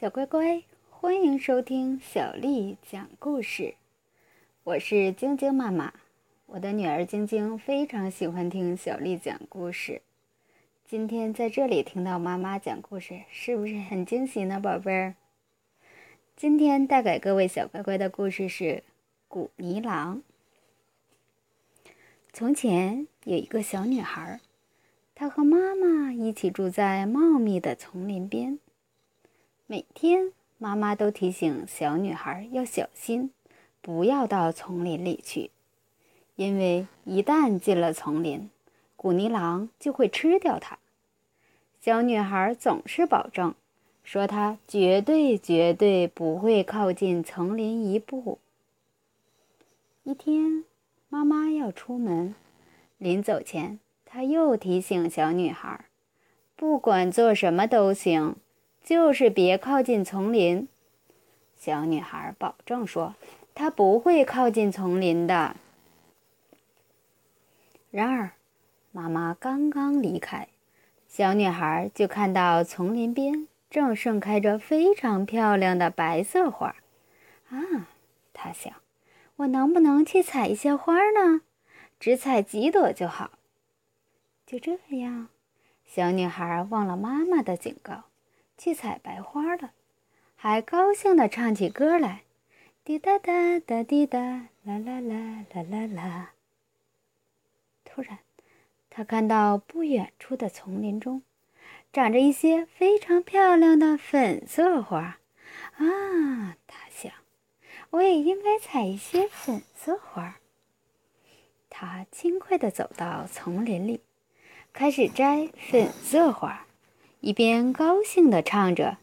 小乖乖，欢迎收听小丽讲故事。我是晶晶妈妈，我的女儿晶晶非常喜欢听小丽讲故事。今天在这里听到妈妈讲故事，是不是很惊喜呢，宝贝儿？今天带给各位小乖乖的故事是《古泥狼》。从前有一个小女孩，她和妈妈一起住在茂密的丛林边。每天，妈妈都提醒小女孩要小心，不要到丛林里去，因为一旦进了丛林，古泥狼就会吃掉她。小女孩总是保证，说她绝对绝对不会靠近丛林一步。一天，妈妈要出门，临走前，她又提醒小女孩，不管做什么都行。就是别靠近丛林，小女孩保证说：“她不会靠近丛林的。”然而，妈妈刚刚离开，小女孩就看到丛林边正盛开着非常漂亮的白色花。啊，她想：“我能不能去采一些花呢？只采几朵就好。”就这样，小女孩忘了妈妈的警告。去采白花了，还高兴地唱起歌来，滴答答答滴答，啦啦啦啦啦啦。突然，他看到不远处的丛林中，长着一些非常漂亮的粉色花。啊，他想，我也应该采一些粉色花。他轻快地走到丛林里，开始摘粉色花。一边高兴地唱着，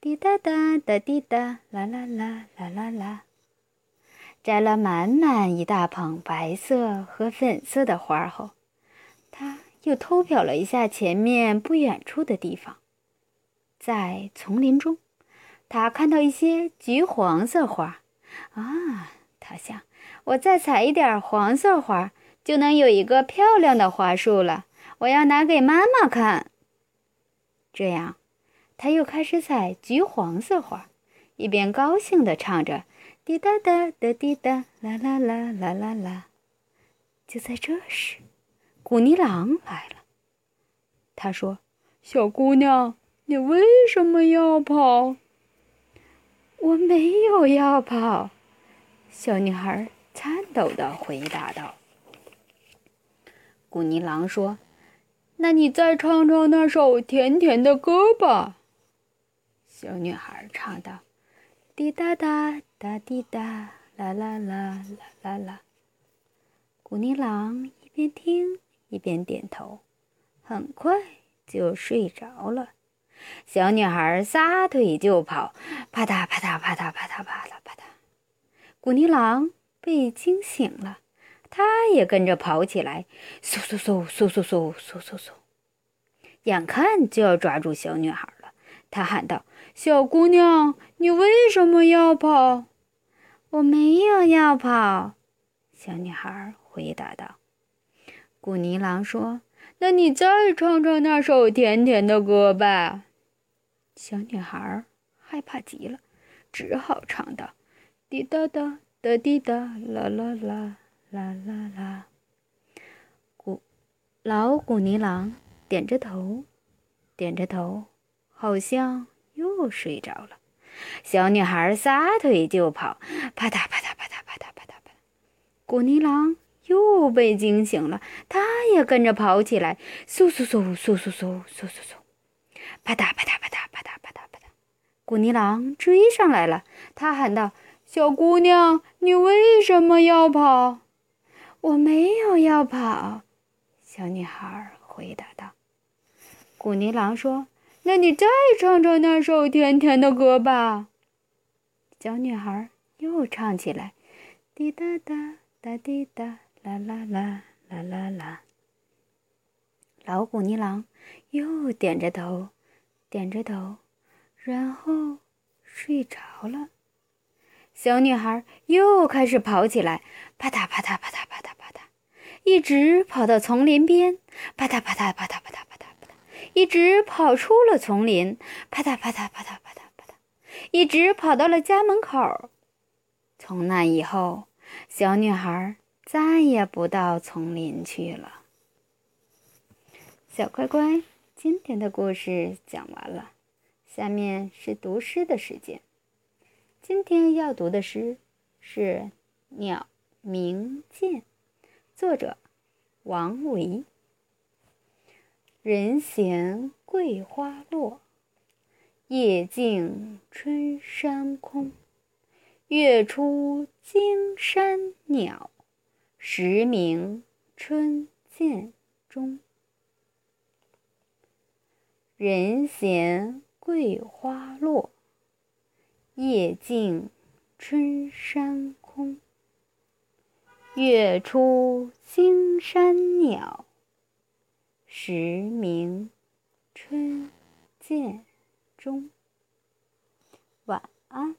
滴答答答滴答，啦啦啦啦啦啦，摘了满满一大捧白色和粉色的花后，他又偷瞟了一下前面不远处的地方，在丛林中，他看到一些橘黄色花。啊，他想，我再采一点黄色花，就能有一个漂亮的花束了。我要拿给妈妈看。这样，他又开始采橘黄色花，一边高兴地唱着“滴答答的滴答，啦啦啦啦啦啦”。就在这时，古尼狼来了。他说：“小姑娘，你为什么要跑？”“我没有要跑。”小女孩颤抖地回答道。古尼狼说。那你再唱唱那首甜甜的歌吧。”小女孩唱道，“滴答答答滴答，啦啦啦啦啦啦。”古尼狼一边听一边点头，很快就睡着了。小女孩撒腿就跑，啪嗒啪嗒啪嗒啪嗒啪嗒啪嗒。古尼狼被惊醒了。他也跟着跑起来，嗖嗖嗖嗖嗖嗖嗖嗖嗖，眼看就要抓住小女孩了。他喊道：“小姑娘，你为什么要跑？”“我没有要跑。”小女孩回答道。古尼狼说：“那你再唱唱那首甜甜的歌吧。”小女孩害怕极了，只好唱道：“滴答答答滴答，啦啦啦。”啦啦啦，古老古尼狼点着头，点着头，好像又睡着了。小女孩撒腿就跑，啪嗒啪嗒啪嗒啪嗒啪嗒啪嗒。古尼狼又被惊醒了，他也跟着跑起来，嗖嗖嗖嗖嗖嗖嗖嗖嗖，啪嗒啪嗒啪嗒啪嗒啪嗒啪嗒。古尼狼追上来了，他喊道：“小姑娘，你为什么要跑？”我没有要跑，小女孩回答道。古尼狼说：“那你再唱唱那首甜甜的歌吧。”小女孩又唱起来：“滴答答答滴答，啦啦啦啦啦啦。”老古尼狼又点着头，点着头，然后睡着了。小女孩又开始跑起来，啪嗒啪嗒啪嗒啪嗒啪嗒，一直跑到丛林边，啪嗒啪嗒啪嗒啪嗒啪嗒啪嗒，一直跑出了丛林，啪嗒啪嗒啪嗒啪嗒啪嗒，一直跑到了家门口。从那以后，小女孩再也不到丛林去了。小乖乖，今天的故事讲完了，下面是读诗的时间。今天要读的诗是《鸟鸣涧》，作者王维。人闲桂花落，夜静春山空。月出惊山鸟，时鸣春涧中。人闲桂花落，夜静春山空。月出惊山鸟，时鸣春涧中。晚安。